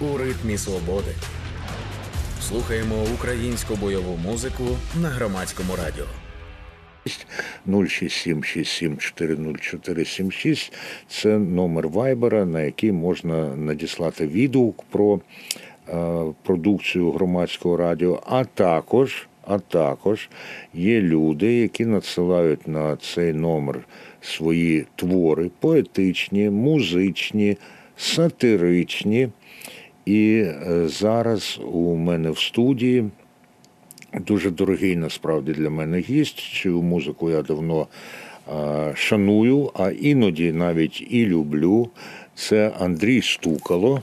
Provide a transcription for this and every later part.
у ритмі свободи. Слухаємо українську бойову музику на громадському радіо. 06767400476 – це номер Вайбера, на який можна надіслати відгук про е, продукцію громадського радіо, а також, а також є люди, які надсилають на цей номер свої твори поетичні, музичні, сатиричні. І е, зараз у мене в студії дуже дорогий насправді для мене гість, чию музику я давно е, шаную, а іноді навіть і люблю. Це Андрій Стукало.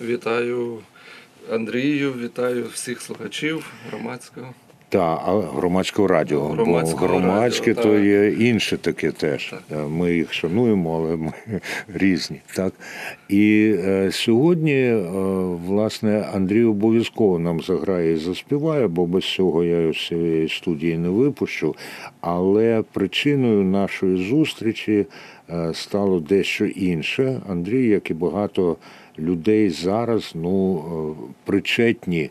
Вітаю Андрію, вітаю всіх слухачів громадського. Та а громадського радіо, Громадського бо громадське радіо, то так. є інше таке теж. Так. Е, Ми їх шануємо, але ми різні. Так? І е, сьогодні, е, власне, Андрій обов'язково нам заграє і заспіває, бо без цього я з цієї студії не випущу. Але причиною нашої зустрічі е, стало дещо інше. Андрій, як і багато людей зараз, ну, е, причетні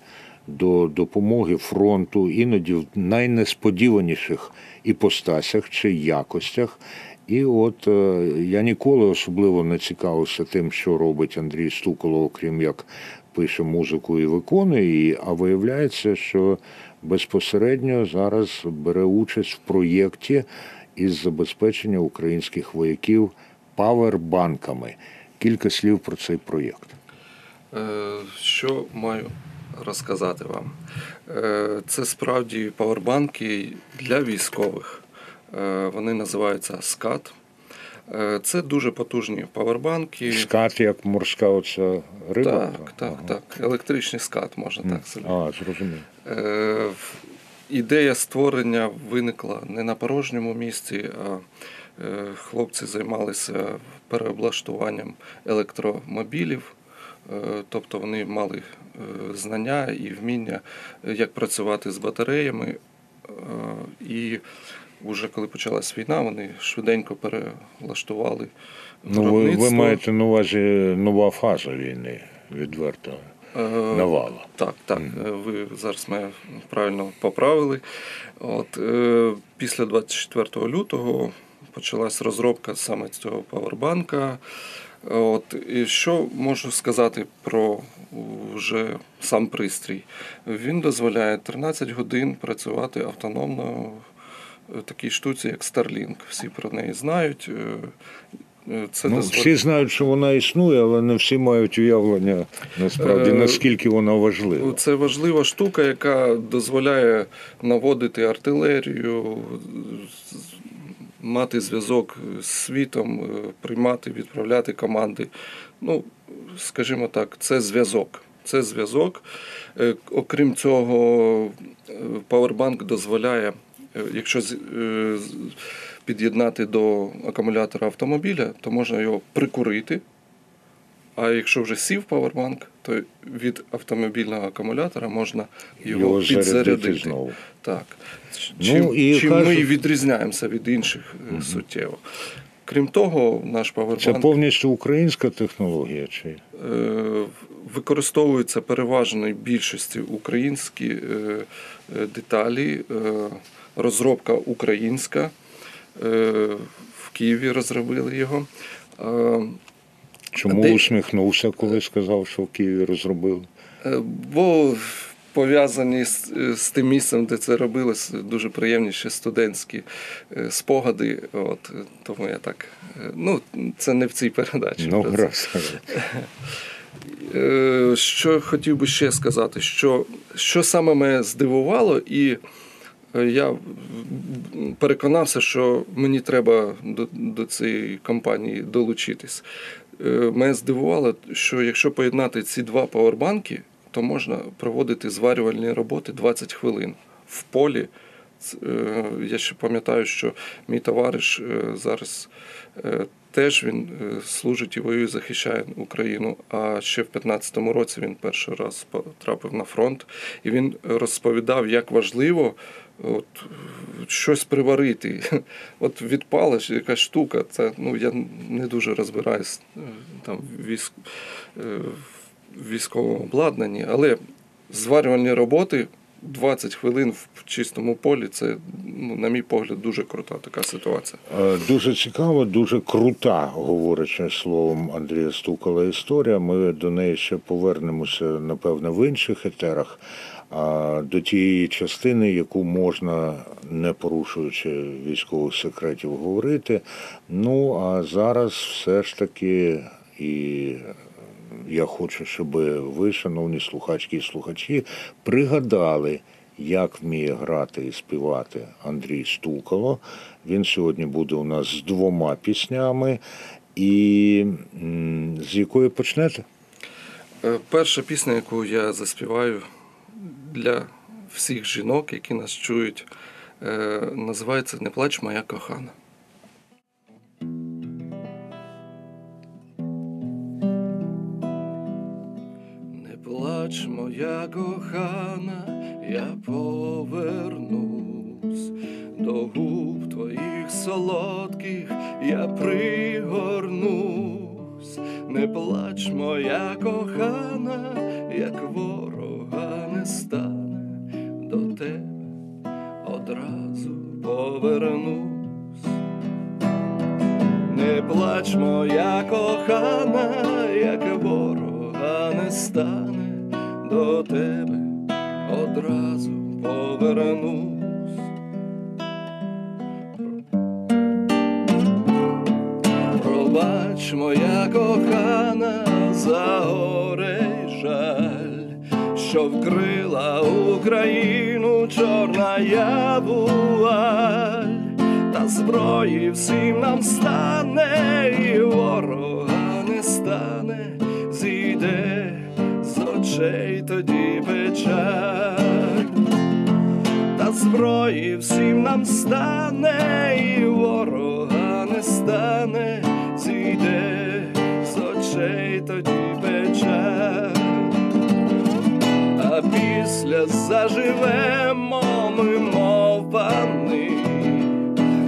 до допомоги фронту, іноді в найнесподіваніших іпостасях чи якостях. І от е, я ніколи особливо не цікавився тим, що робить Андрій Стукало, окрім як пише музику і виконує її, а виявляється, що безпосередньо зараз бере участь в проєкті із забезпечення українських вояків павербанками. Кілька слів про цей проєкт. Е, Що маю розказати вам? Е, Це справді павербанки для військових. Е, Вони називаються СКАТ. Е, Це дуже потужні павербанки. Скат як морська оця риба? Так, так, так. Електричний скат, можна так сказати. А, зрозумів. Е, Ідея створення виникла не на порожньому місці, а хлопці займалися переоблаштуванням електромобілів, тобто вони мали е, знання і вміння, е, як працювати з батареями. Е, І вже коли почалась війна, вони швиденько перелаштували Ну, ви, ви маєте на увазі нова фаза війни, відверто. Е, Навала. Так, так. е, Ви зараз мене правильно поправили. От, е, після 24 лютого почалась розробка саме цього павербанка. От, і що можу сказати про вже сам пристрій? Він дозволяє 13 годин працювати автономно в такій штуці, як Starlink. Всі про неї знають. Е, е, Це Ну, дозволяє- всі знають, що вона існує, але не всі мають уявлення насправді, Е, наскільки вона важлива. Це важлива штука, яка дозволяє наводити артилерію, мати зв'язок з світом, е, приймати, відправляти команди. Ну, скажімо так, це зв'язок. Це зв'язок. Е, Окрім цього, Powerbank павербанк дозволяє, е, якщо е, під'єднати до акумулятора автомобіля, то можна його прикурити. А якщо вже сів павербанк, то від автомобільного акумулятора можна його, Його підзарядити. знову. Так. Ну, Чим, і чим кажуть- ми відрізняємося від інших е, суттєво. Крім того, наш павербанк... Це повністю українська технологія, чи е, використовується переважної більшості українські е, деталі, розробка українська. В Києві розробили його. Е, чому Де- усміхнувся, коли сказав, що в Києві розробили? Е, Бо пов'язані з, з тим місцем, де це робилось, дуже приємні ще студентські е, спогади. От, е, тому я так. е, Ну, це не в цій передачі. Ну, раз. Е, Що хотів би ще сказати, що, що саме мене здивувало, і е, я переконався, що мені треба до, до цієї кампанії долучитись. Е, Мене здивувало, що якщо поєднати ці два павербанки, то можна проводити зварювальні роботи 20 хвилин в полі. Е, Я ще пам'ятаю, що мій товариш е, зараз теж він служить і воює, захищає Україну. А ще в 15-му році він перший раз потрапив на фронт, і він розповідав, як важливо от, щось приварити. От відпала ж якась штука. Це ну я не дуже розбираюсь е, там військ. е, військовому обладнанні, але зварювальні роботи 20 хвилин в чистому полі це, ну, на мій погляд, дуже крута така ситуація. Е, Дуже цікава, дуже крута, говорячи словом Андрія Стукала історія. Ми до неї ще повернемося, напевно, в інших етерах. До тієї частини, яку можна, не порушуючи військових секретів, говорити. Ну а зараз все ж таки і я хочу, щоб ви, шановні слухачки і слухачі, пригадали, як вміє грати і співати Андрій Стукало. Він сьогодні буде у нас з двома піснями. І з якої почнете? Е, Перша пісня, яку я заспіваю для всіх жінок, які нас чують, е, називається Не плач моя кохана. Не плач, моя кохана, я повернусь до губ твоїх солодких, я пригорнусь. Не плач, моя кохана, як ворога не стане до тебе, одразу повернусь. Не плач, моя кохана, як ворога не стане до тебе, одразу повернусь. Пробач, моя кохана, за горе жаль, що вкрила Україну чорна явуаль, та зброї всім нам стане, і ворога не стане, зійде з очей тоді печаль. Та зброї всім нам стане, і ворога не стане, зійде з очей тоді печаль. Після заживемо ми, мов пани,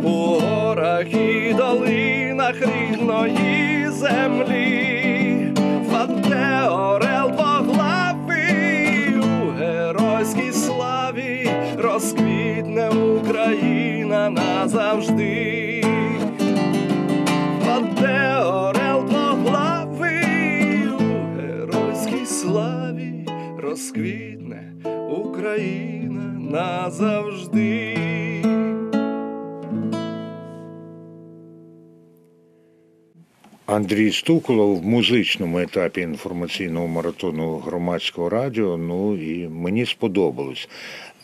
у горах і долинах рідної землі, впаде орел двоглавий у геройській славі, розквітне Україна назавжди. Розквітне Україна назавжди. Андрій Стуколов в музичному етапі інформаційного маратону громадського радіо. Ну і мені сподобалось.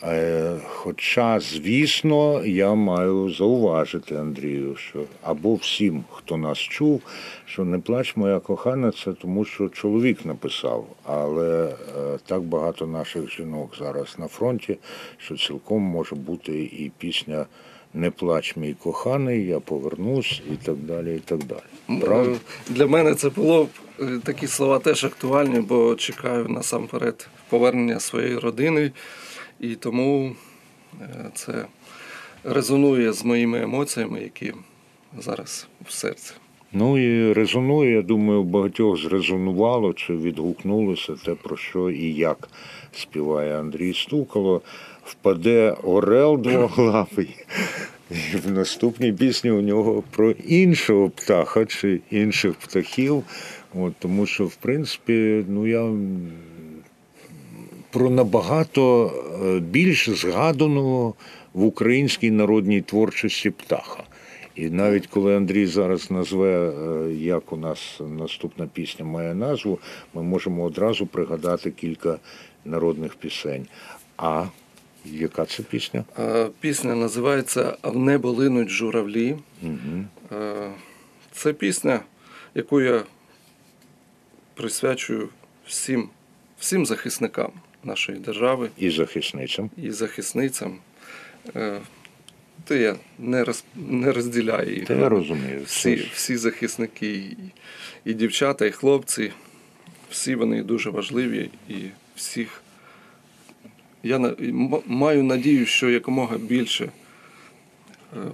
Е, Хоча, звісно, я маю зауважити Андрію, що або всім, хто нас чув, що не плач моя кохана, це тому, що чоловік написав. Але е, так багато наших жінок зараз на фронті, що цілком може бути і пісня Не плач, мій коханий, я повернусь і так далі. і так далі. Правда? Е, Для мене це було б, такі слова теж актуальні, бо чекаю насамперед повернення своєї родини, і тому е, це резонує з моїми емоціями, які зараз в серці. Ну і резонує, я думаю, багатьох зрезонувало чи відгукнулося те, про що і як співає Андрій Стукало. Впаде Орел двоглавий. І в наступній пісні у нього про іншого птаха чи інших птахів. От, тому що, в принципі, ну я про набагато е, більш згаданого в українській народній творчості птаха. І навіть коли Андрій зараз назве, е, як у нас наступна пісня має назву, ми можемо одразу пригадати кілька народних пісень. А яка це пісня? Е, Пісня називається А в небо линуть журавлі. Угу. Це пісня, яку я присвячую всім, всім захисникам нашої держави І захисницям. і захисницям. Е, Та я не, роз, не розділяю їх. Та я розумію. Всі, всі захисники, і, і дівчата, і хлопці, всі вони дуже важливі і всіх. Я маю надію, що якомога більше е,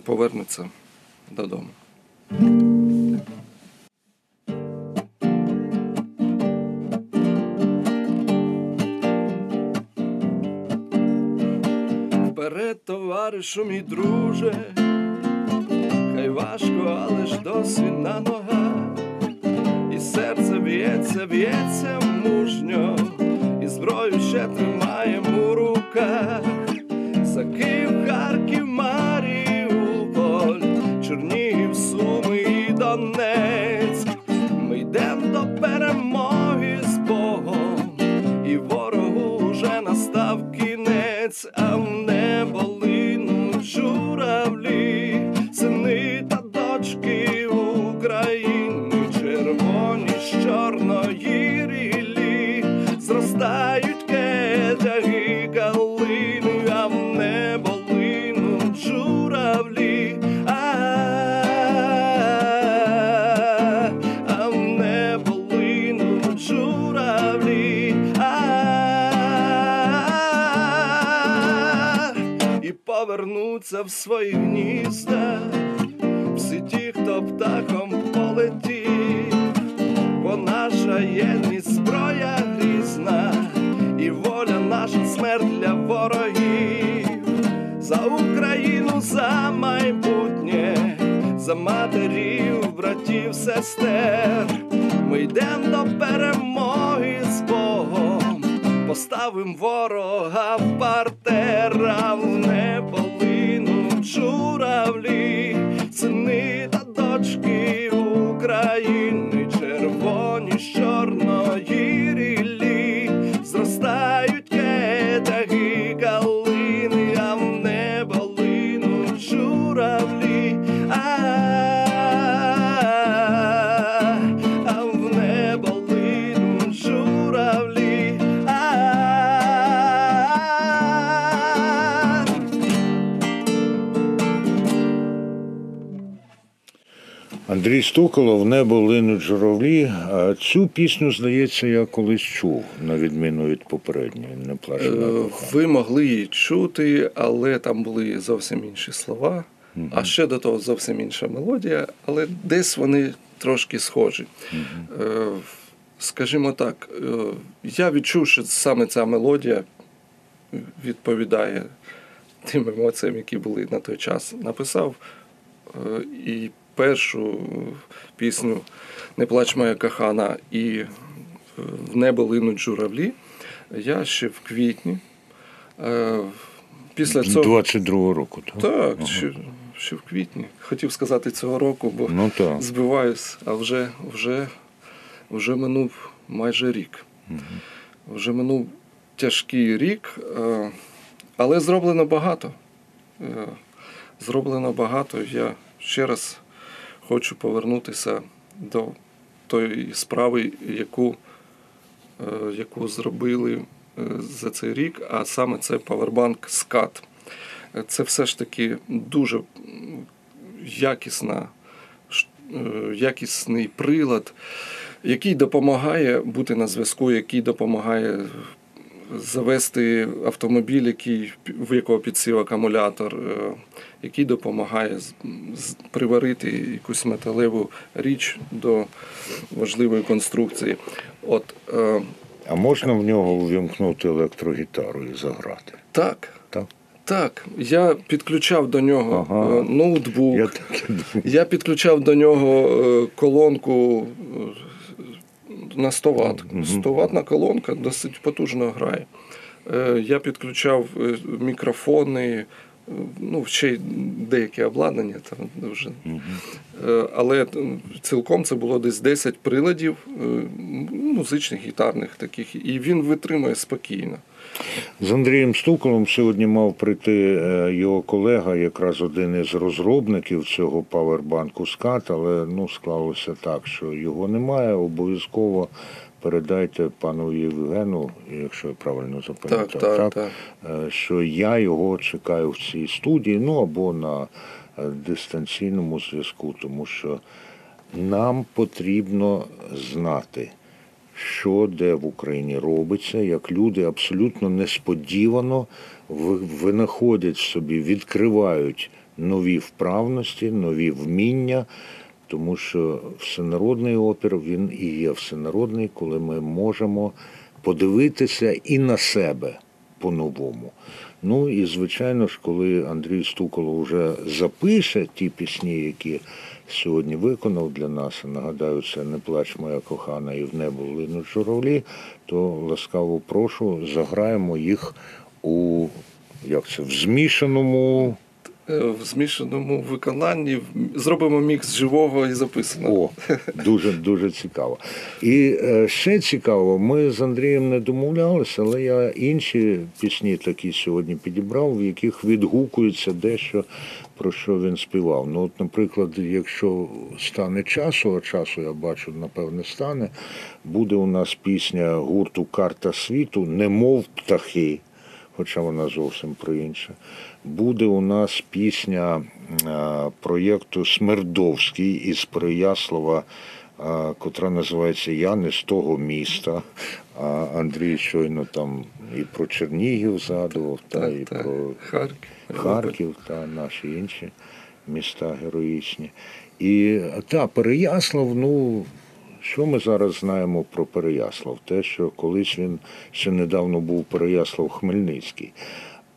повернуться додому. Товаришу, мій друже, хай важко, але ж досі на ногах, і серце б'ється, б'ється мужньо, і зброю ще тримаємо у руках. За в свої гнізда. Всі ті, хто птахом полетів, бо наша єдність зброя грізна, і воля наша смерть для ворогів, за Україну, за майбутнє, за матерів, братів, сестер. Ми йдемо до перемоги з Богом, поставим ворога в партер, а в небо журавлі, сини та дочки України, Андрій Стуколов небо линуть журавлі. А Цю пісню, здається, я колись чув, на відміну від попередньої, не на Е, кохання. Ви могли її чути, але там були зовсім інші слова, а ще до того зовсім інша мелодія, але десь вони трошки схожі. Е, Скажімо так, е, я відчув, що саме ця мелодія відповідає тим емоціям, які були на той час. Написав і першу пісню Не плач моя кохана і е, в небо линуть журавлі. Я ще в квітні. Е, Після цього 22-го року, так? так, ще, ще в квітні. Хотів сказати цього року, бо Ну так. збиваюсь, а вже, вже, вже минув майже рік. Вже минув тяжкий рік, е, але зроблено багато. Зроблено багато. Я ще раз хочу повернутися до тої справи, яку, е, яку зробили е, за цей рік, а саме це Powerbank SCAT. Е, Це все ж таки дуже якісна, якісний прилад, який допомагає бути на зв'язку, який допомагає завести автомобіль, який, в якого підсів акумулятор, е, який допомагає приварити якусь металеву річ до важливої конструкції. От е, А можна в нього увімкнути електрогітару і заграти? так, Так? так. Я підключав до нього Ага. е, ноутбук. Я так. Я підключав до нього колонку на 100 Вт. 100 ватна колонка досить потужно грає. Е, Я підключав е, мікрофони, ну, ще й деякі обладнання там вже. Е, Але е, цілком це було десь 10 приладів е, музичних, гітарних таких, і він витримує спокійно. З Андрієм Стуколом сьогодні мав прийти його колега, якраз один із розробників цього павербанку скат, але ну склалося так, що його немає. Обов'язково передайте пану Євгену, якщо я правильно запам'ятав, Так, так, так. е, що я його чекаю в цій студії, ну або на е, дистанційному зв'язку, тому що нам потрібно знати, що де в Україні робиться, як люди абсолютно несподівано винаходять собі, відкривають нові вправності, нові вміння, тому що всенародний опір він і є всенародний, коли ми можемо подивитися і на себе по-новому. Ну і звичайно ж, коли Андрій Стуколо вже запише ті пісні, які сьогодні виконав для нас, нагадаю, це не плач моя кохана і в небо линуть журавлі, то ласкаво прошу, заграємо їх у як це, в змішаному. Е, В змішаному виконанні зробимо мікс живого і записаного. О, дуже дуже цікаво. І е, ще цікаво, ми з Андрієм не домовлялися, але я інші пісні такі сьогодні підібрав, в яких відгукується дещо про що він співав. Ну, от, наприклад, якщо стане часу, а часу я бачу, напевне, стане, буде у нас пісня гурту Карта світу, немов птахи хоча вона зовсім про інше. Буде у нас пісня е, проєкту Смердовський із Переяслава, е, котра називається Я не з того міста. А Андрій щойно там і про Чернігів згадував, та Так, і так. про Харків. Харків та наші інші міста героїчні. І та Переяслав, ну що ми зараз знаємо про Переяслав? Те, що колись він ще недавно був Переяслав Хмельницький.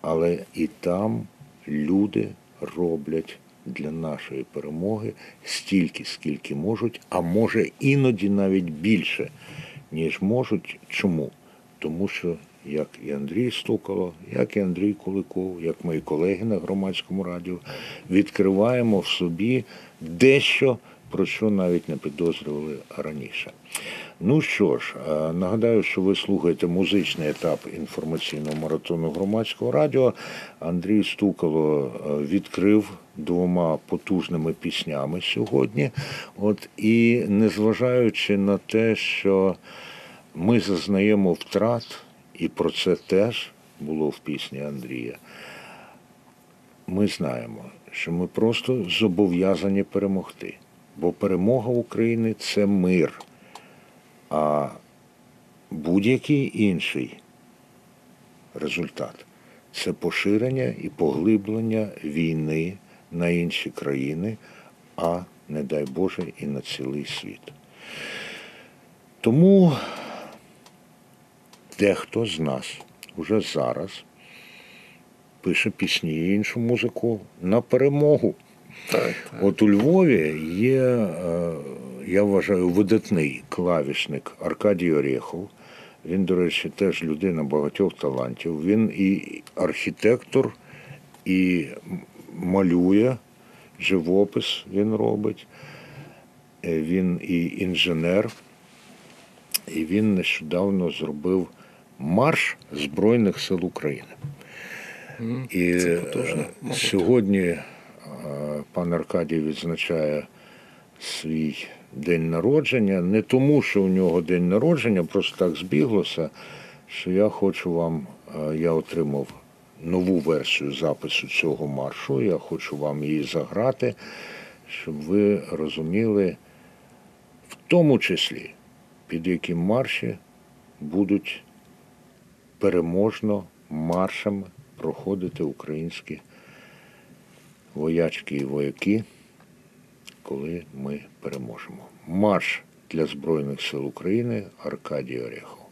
Але і там люди роблять для нашої перемоги стільки, скільки можуть, а може іноді навіть більше, ніж можуть. Чому? Тому що як і Андрій Стукало, як і Андрій Куликов, як мої колеги на громадському радіо, відкриваємо в собі дещо, про що навіть не підозрювали раніше. Ну що ж, е, нагадаю, що ви слухаєте музичний етап інформаційного маратону громадського радіо. Андрій Стукало е, відкрив двома потужними піснями сьогодні. От і незважаючи на те, що ми зазнаємо втрат, і про це теж було в пісні Андрія. Ми знаємо, що ми просто зобов'язані перемогти. Бо перемога України це мир. А будь-який інший результат це поширення і поглиблення війни на інші країни, а не дай Боже, і на цілий світ. Тому дехто з нас уже зараз пише пісні і іншу музику на перемогу. Так, так. От у Львові є, е, я вважаю, видатний клавішник Аркадій Орєхов. Він, до речі, теж людина багатьох талантів. Він і архітектор, і малює, живопис він робить. Е, Він і інженер. І він нещодавно зробив марш Збройних сил України. І Це потужно. е, мабуть. сьогодні пан Аркадій відзначає свій день народження. Не тому, що у нього день народження, просто так збіглося, що я хочу вам, е, я отримав нову версію запису цього маршу. Я хочу вам її заграти, щоб ви розуміли, в тому числі, під яким марші будуть переможно маршами проходити українські воячки і вояки, коли ми переможемо. Марш для Збройних сил України Аркадій Орехов.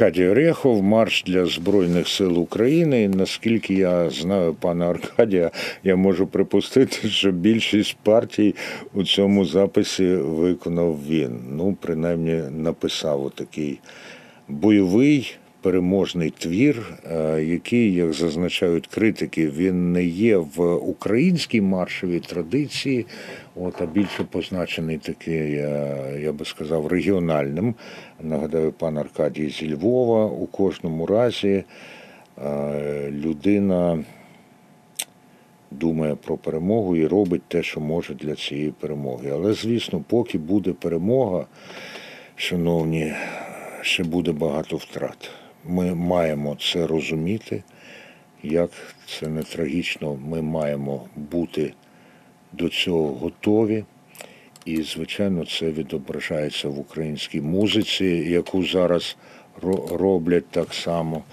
Аркадій Орехов, марш для Збройних сил України. Наскільки я знаю пана Аркадія, я можу припустити, що більшість партій у цьому записі виконав він. Ну, принаймні, написав отакий бойовий переможний твір, е, який, як зазначають критики, він не є в українській маршовій традиції, от, а більше позначений такий, е, я би сказав, регіональним. Нагадаю, пан Аркадій зі Львова. У кожному разі е, людина думає про перемогу і робить те, що може для цієї перемоги. Але, звісно, поки буде перемога, шановні, ще буде багато втрат. Ми маємо це розуміти, як це не трагічно, ми маємо бути до цього готові. І, звичайно, це відображається в українській музиці, яку зараз роблять так само.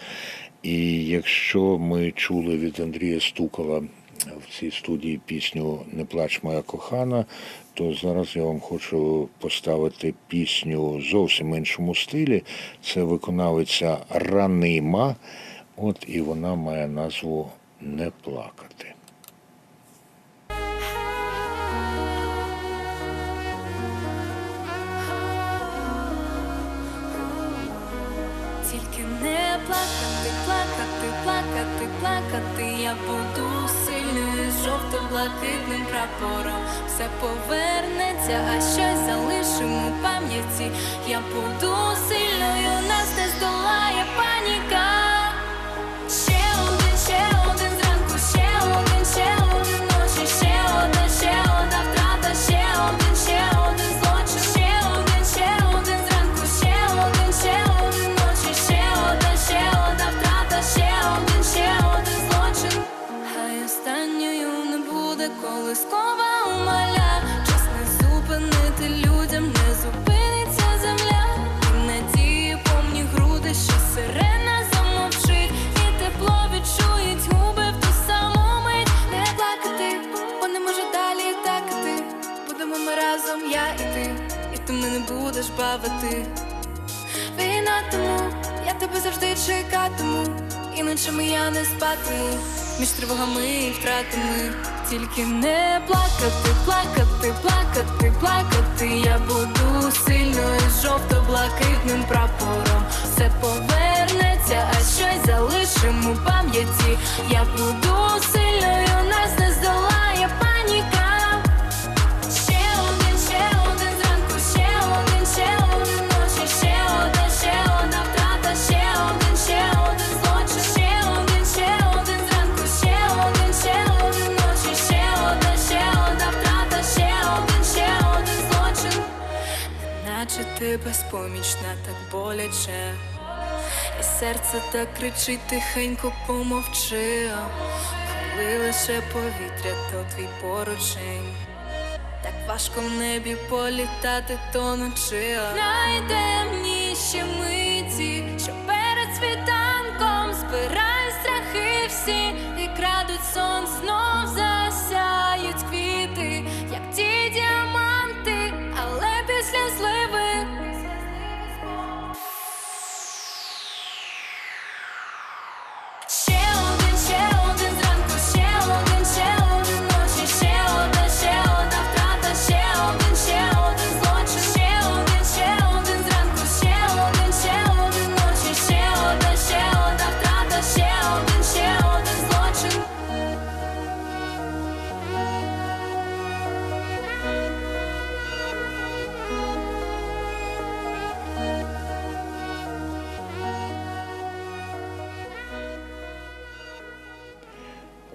І якщо ми чули від Андрія Стукала в цій студії пісню Не плач моя кохана, то зараз я вам хочу поставити пісню зовсім іншому стилі. Це виконавиця Ранима, от і вона має назву Не плакати. Плакати, плакати, плакати, плакати. Я буду сильною з жовто-блакитним прапором. Все повернеться, а щось залишимо пам'яті. Я буду сильною, будеш бавити. Війна тому, я тебе завжди чекатиму, і ночами я не спатиму між тривогами і втратами. Тільки не плакати, плакати, плакати, плакати. Я буду сильною жовто-блакитним прапором. Все повернеться, а щось залишимо пам'яті. Я буду сильною, безпомічна, так боляче. І серце так кричить тихенько помовчи. Коли лише повітря, то твій поручень. Так важко в небі політати тонучи Найтемніші миті, що перед світанком збирають страхи всі і крадуть сон, знов засяють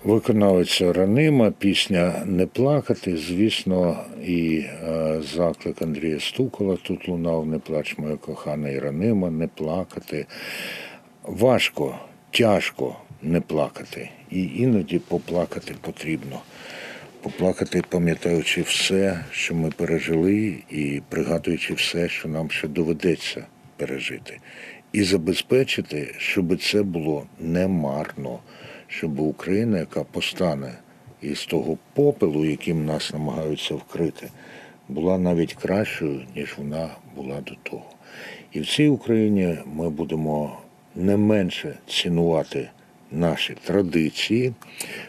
Виконавиця Ранима, пісня Не плакати. Звісно, і е, заклик Андрія Стукола тут лунав Не плач, моя кохана і Ранима, не плакати. Важко, тяжко не плакати. І іноді поплакати потрібно. Поплакати, пам'ятаючи все, що ми пережили, і пригадуючи все, що нам ще доведеться пережити. І забезпечити, щоб це було не марно, щоб Україна, яка постане із того попелу, яким нас намагаються вкрити, була навіть кращою, ніж вона була до того. І в цій Україні ми будемо не менше цінувати наші традиції.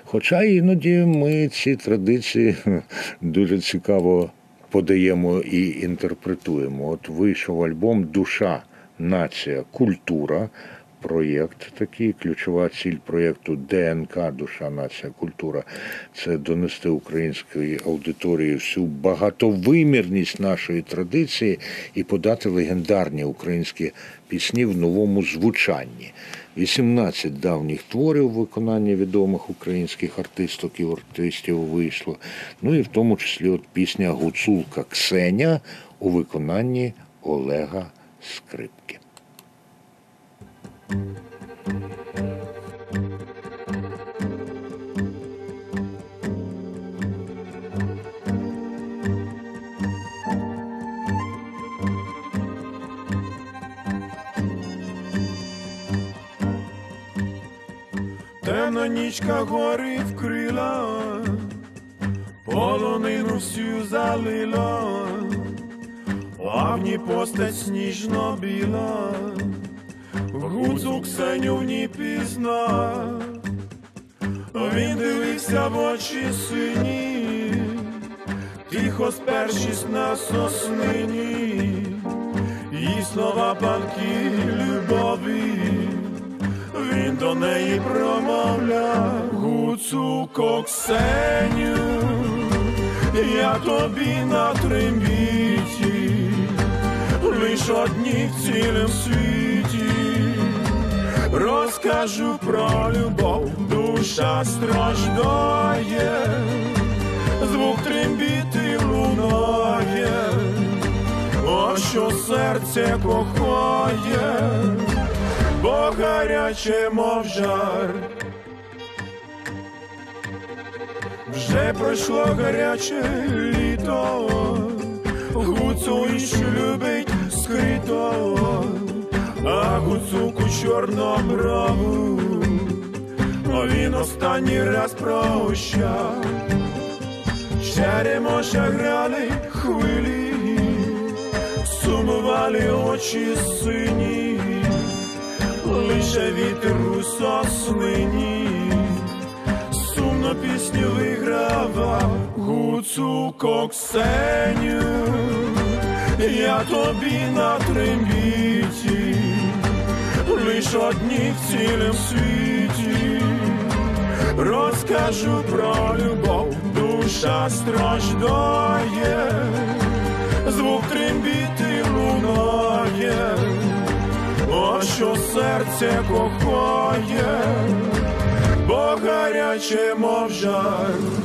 Хоча іноді ми ці традиції дуже цікаво подаємо і інтерпретуємо. От вийшов альбом Душа, нація, культура. Проєкт такий, ключова ціль проєкту ДНК Душа, нація, культура це донести українській аудиторії всю багатовимірність нашої традиції і подати легендарні українські пісні в новому звучанні. 18 давніх творів в виконанні відомих українських артисток і артистів вийшло. Ну і в тому числі от пісня Гуцулка Ксеня у виконанні Олега Скрипки. Темна нічка гори вкрила, полонину всю залила, ній постать сніжно біла, гуцу Ксеню пізна, він дивився в очі сині, тихо спершись на соснині, їй слова палки любові. Він до неї промовляв. Гуцулко Ксеню, я тобі на трембіті, лиш одні в цілім світі, розкажу про любов, душа страждає, звук трембіти лунає, о що серце кохає бо гаряче, мов жар. Вже пройшло гаряче літо, гуцу іще любить скрито, а гуцуку чорноброву, а він останній раз прощав. Черемоша грали хвилі, сумували очі сині. Лише вітер у соснині, сумно пісню вигравав гуцулко Ксеню, я тобі на трембіті, лиш одні в цілім світі, розкажу про любов, душа страждає, звук трембіти лунає о, що серце кохає, бо гаряче, мов жар.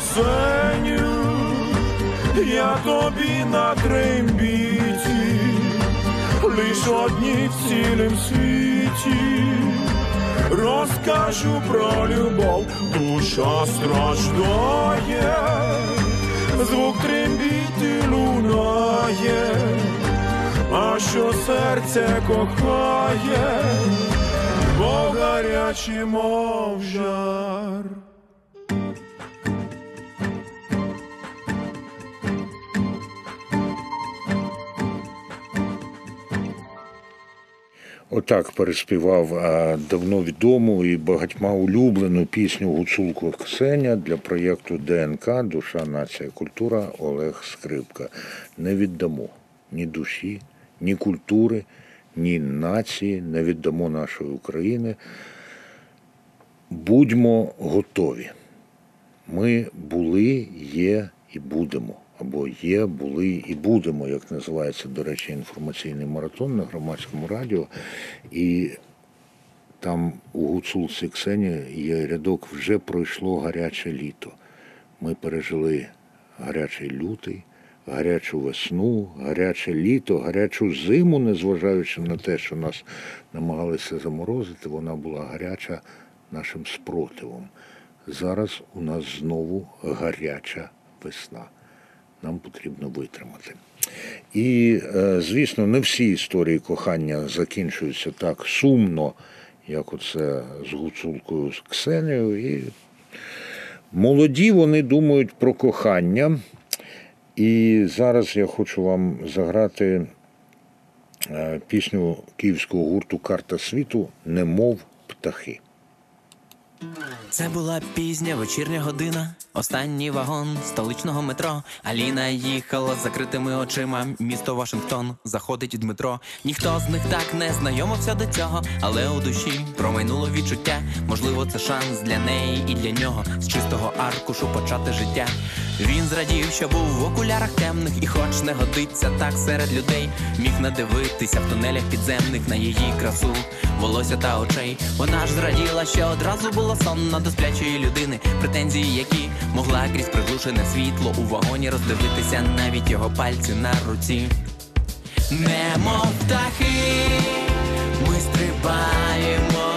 Ксеню, я тобі на трембіті, лиш одні в цілім світі, розкажу про любов, душа страждає, звук трембіти лунає, а що серце кохає, бо гаряче, мов жар. Отак переспівав давно відому і багатьма улюблену пісню Гуцулко Ксеня для проєкту ДНК Душа, нація, культура Олег Скрипка. Не віддамо ні душі, ні культури, ні нації, не віддамо нашої України. Будьмо готові. Ми були, є і будемо. Або є, були і будемо, як називається, до речі, інформаційний маратон на громадському радіо. І там у гуцулці Ксені є рядок вже пройшло гаряче літо. Ми пережили гарячий лютий, гарячу весну, гаряче літо, гарячу зиму, незважаючи на те, що нас намагалися заморозити, вона була гаряча нашим спротивом. Зараз у нас знову гаряча весна. Нам потрібно витримати. І, е, звісно, не всі історії кохання закінчуються так сумно, як оце з гуцулкою з Ксенією. І молоді вони думають про кохання. І зараз я хочу вам заграти е, пісню київського гурту Карта світу Немов птахи. Це була пізня вечірня година, останній вагон столичного метро. Аліна їхала з закритими очима. Місто Вашингтон заходить Дмитро. Ніхто з них так не знайомився до цього, але у душі промайнуло відчуття. Можливо, це шанс для неї і для нього з чистого аркушу почати життя. Він зрадів, що був в окулярах темних, і хоч не годиться так серед людей, міг надивитися в тунелях підземних на її красу, волосся та очей. Вона ж зраділа, що одразу була сонна до сплячої людини, претензії, які могла крізь приглушене світло у вагоні роздивитися навіть його пальці на руці. Немов птахи, ми стрибаємо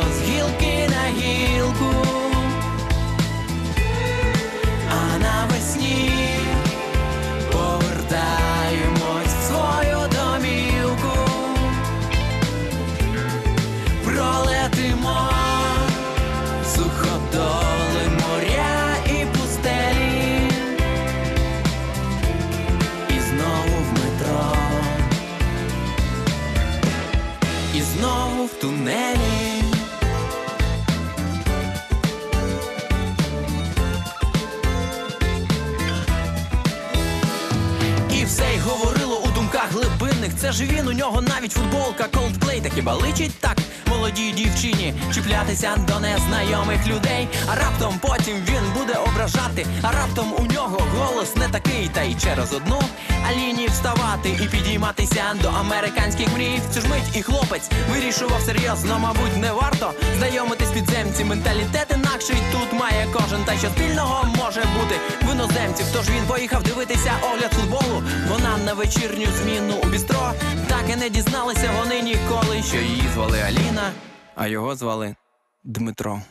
хіба личить так молодій дівчині чіплятися до незнайомих людей? А раптом потім він буде ображати, а раптом у нього голос не такий, та й через одну Аліні вставати і підійматися до американських мрій. В цю ж мить і хлопець вирішував серйозно, мабуть, не варто знайомитись підземці. Менталітет інакший тут має кожен. Та що спільного може бути в іноземців. Тож він поїхав дивитися огляд футболу. Вона на вечірню зміну у бістро. Так і не дізналися вони ніколи, що її звали Аліна, а його звали Дмитро.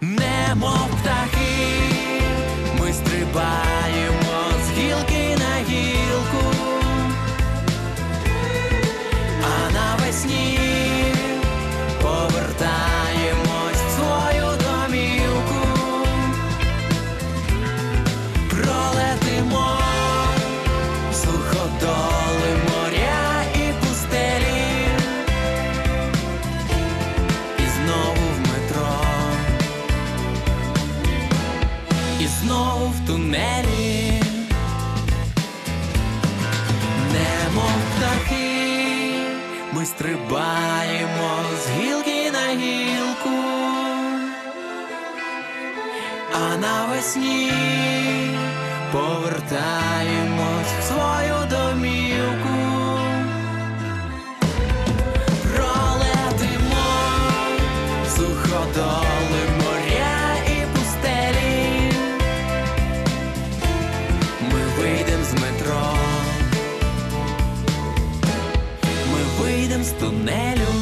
Немов птахи, ми стрибаємо стрибаємо з гілки на гілку, а навесні повертаємось тунелю.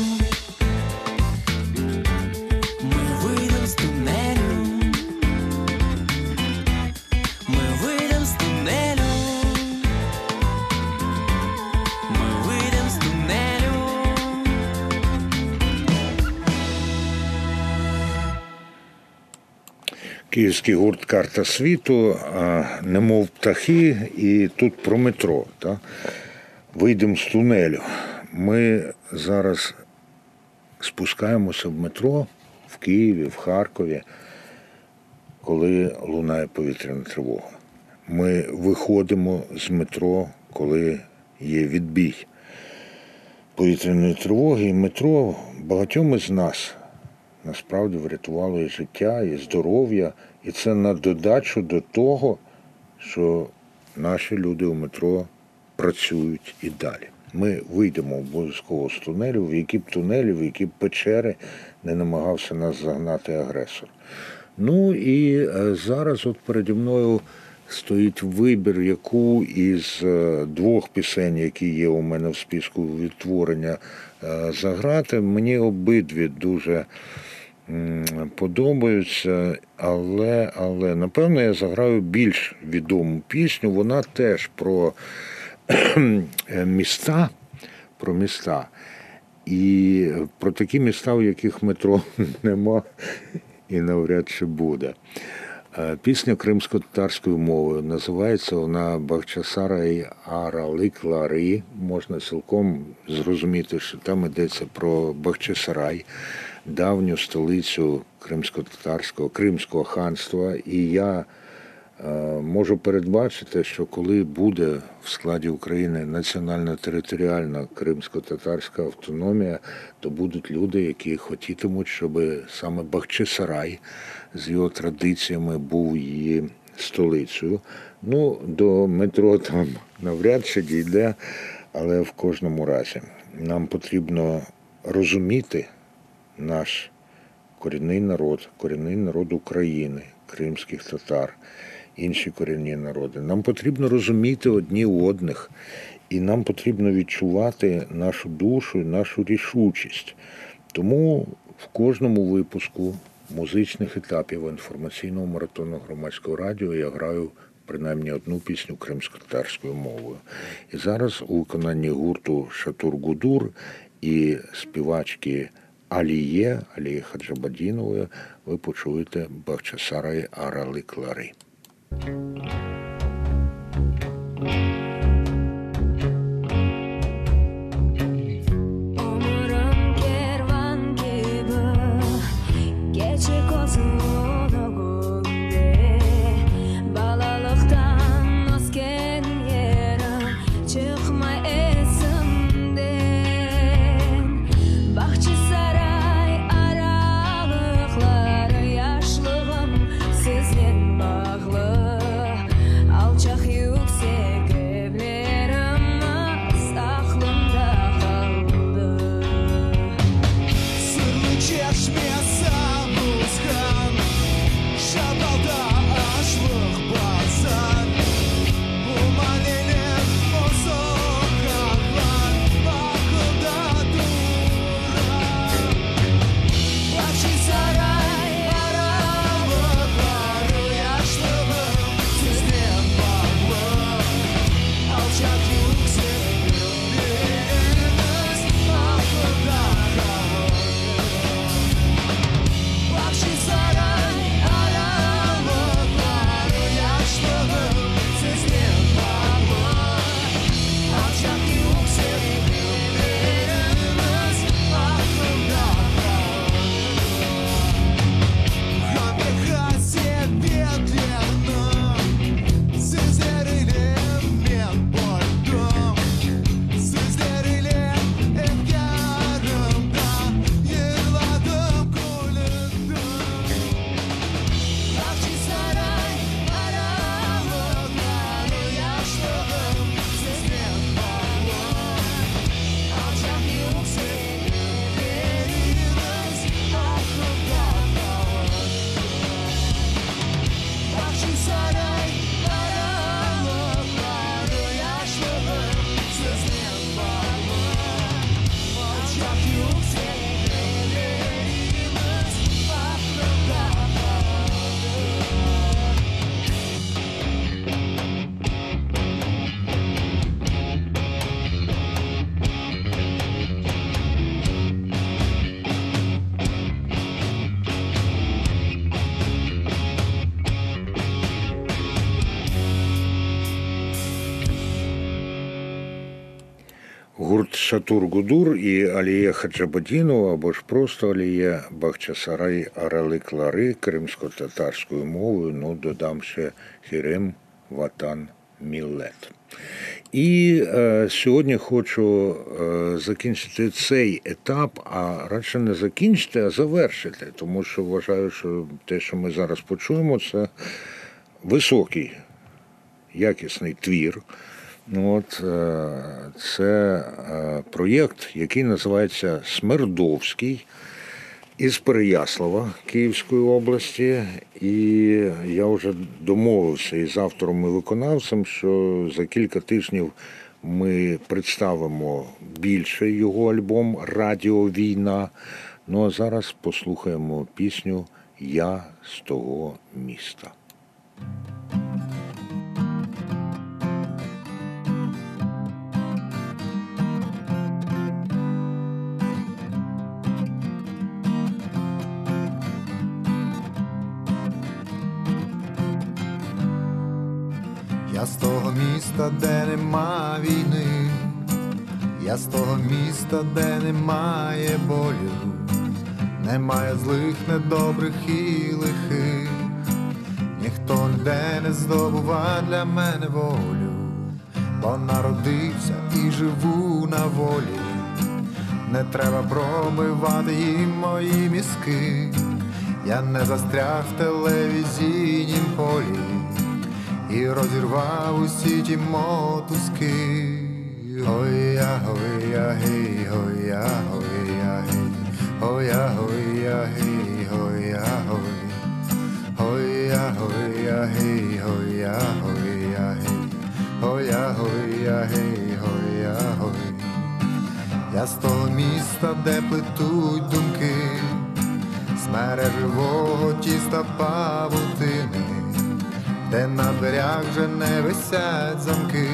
Ми вийдем з тунелю. Ми вийдем з тунелю. Ми вийдем з тунелю. Київський гурт Карта світу, немов птахи, і тут про метро. Вийдемо з тунелю. Ми зараз спускаємося в метро в Києві, в Харкові, коли лунає повітряна тривога. Ми виходимо з метро, коли є відбій повітряної тривоги, і метро багатьом із нас насправді врятувало і життя, і здоров'я. І це на додачу до того, що наші люди у метро працюють і далі. Ми вийдемо обов'язково з тунелю, в які б тунелі, в які б печери не намагався нас загнати агресор. Ну і е, зараз от переді мною стоїть вибір, яку із е, двох пісень, які є у мене в списку відтворення, е, заграти. Мені обидві дуже подобаються, але, але напевно я заграю більш відому пісню. Вона теж про міста, про міста. І про такі міста, в яких метро нема і навряд чи буде. Е, Пісня кримсько-татарською мовою називається вона Бахчасара і Аралик Лари. Можна цілком зрозуміти, що там йдеться про Бахчисарай, давню столицю кримсько-татарського, Кримського ханства. І я можу передбачити, що коли буде в складі України національно-територіальна кримсько-татарська автономія, то будуть люди, які хотітимуть, щоб саме Бахчисарай з його традиціями був її столицею. Ну, до метро там навряд чи дійде, але в кожному разі нам потрібно розуміти наш корінний народ, корінний народ України, кримських татар, інші корінні народи. Нам потрібно розуміти одні одних, і нам потрібно відчувати нашу душу і нашу рішучість. Тому в кожному випуску музичних етапів інформаційного маратону громадського радіо я граю принаймні одну пісню кримсько-татарською мовою. І зараз у виконанні гурту Шатур Гудур і співачки Аліє, Аліє Хаджабадінової, ви почуєте Бахчасарай Арали Клари. Thank you. Шатур Гудур і Алія Хаджабадінова, або ж просто Алія Бахчасарай Арали Клари кримсько-татарською мовою, ну додам ще Хірем Ватан Мілет. І е, сьогодні хочу е, закінчити цей етап, а радше не закінчити, а завершити, тому що вважаю, що те, що ми зараз почуємо, це високий якісний твір. Ну, От, е, це е, проєкт, який називається Смердовський. із Переяслава Київської області, і я вже домовився із автором і виконавцем, що за кілька тижнів ми представимо більше його альбом Радіо Війна. Ну а зараз послухаємо пісню Я з того міста. Міста, де нема війни, я з того міста, де немає болю, немає злих, недобрих і лихих, ніхто ніде не здобува для мене волю, бо народився і живу на волі, не треба пробивати їм мої мізки, я не застряг в телевізійнім полі і розірвав усі ті мотузки. Ой-я, ой-я, гей, ой-я, ой-я, гей, ой-я, ой-я, гей, ой-я, ой. Ой-я, ой-я, гей, ой-я, ой-я, гей, ой-я, ой-я, гей, ой-я, ой. Я з того міста, де плетуть думки, з мережевого тіста павутини де на дверях вже не висять замки,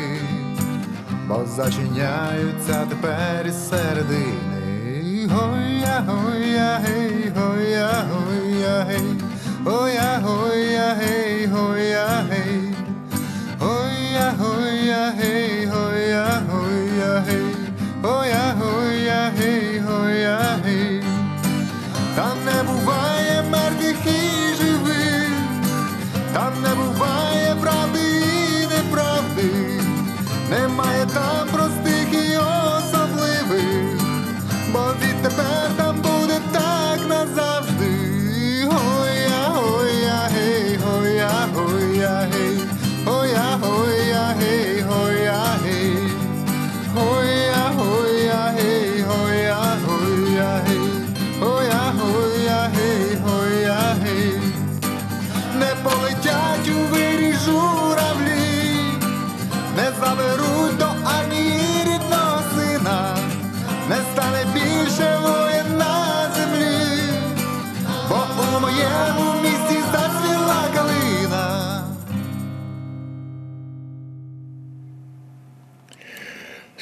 бо зачиняються тепер із середини. Гоя, гоя, гей, гоя, гоя, гей, гоя, гоя, гей, гоя, гей, гоя, гоя, гей,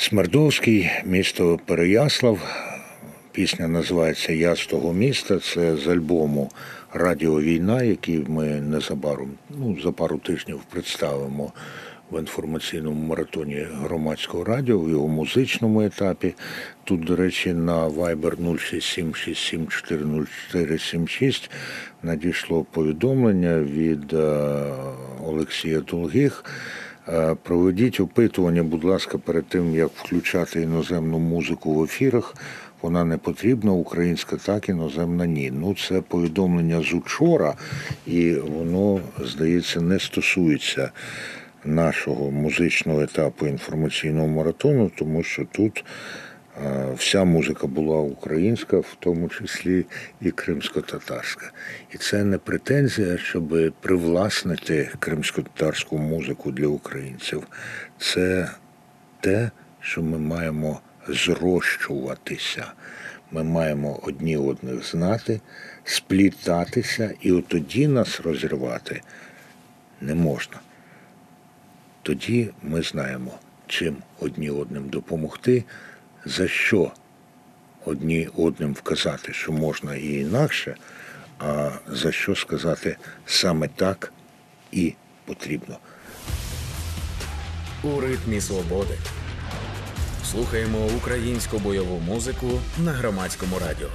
Смердовський, місто Переяслав. Пісня називається Я з того міста. Це з альбому Радіо Війна, який ми незабаром, ну, за пару тижнів представимо в інформаційному маратоні громадського радіо в його музичному етапі. Тут, до речі, на Viber 0676740476 надійшло повідомлення від е, Олексія Долгих. Е, Проведіть опитування, будь ласка, перед тим як включати іноземну музику в ефірах. Вона не потрібна, українська так, іноземна ні. Ну це повідомлення з учора, і воно, здається, не стосується нашого музичного етапу інформаційного маратону, тому що тут вся музика була українська, в тому числі і кримсько-татарська. І це не претензія, щоб привласнити кримсько-татарську музику для українців. Це те, що ми маємо зрощуватися. Ми маємо одні одних знати, сплітатися, і от тоді нас розірвати не можна. Тоді ми знаємо, чим одні одним допомогти, за що одні одним вказати, що можна і інакше, а за що сказати саме так і потрібно. У ритмі свободи. Слухаємо українську бойову музику на громадському радіо.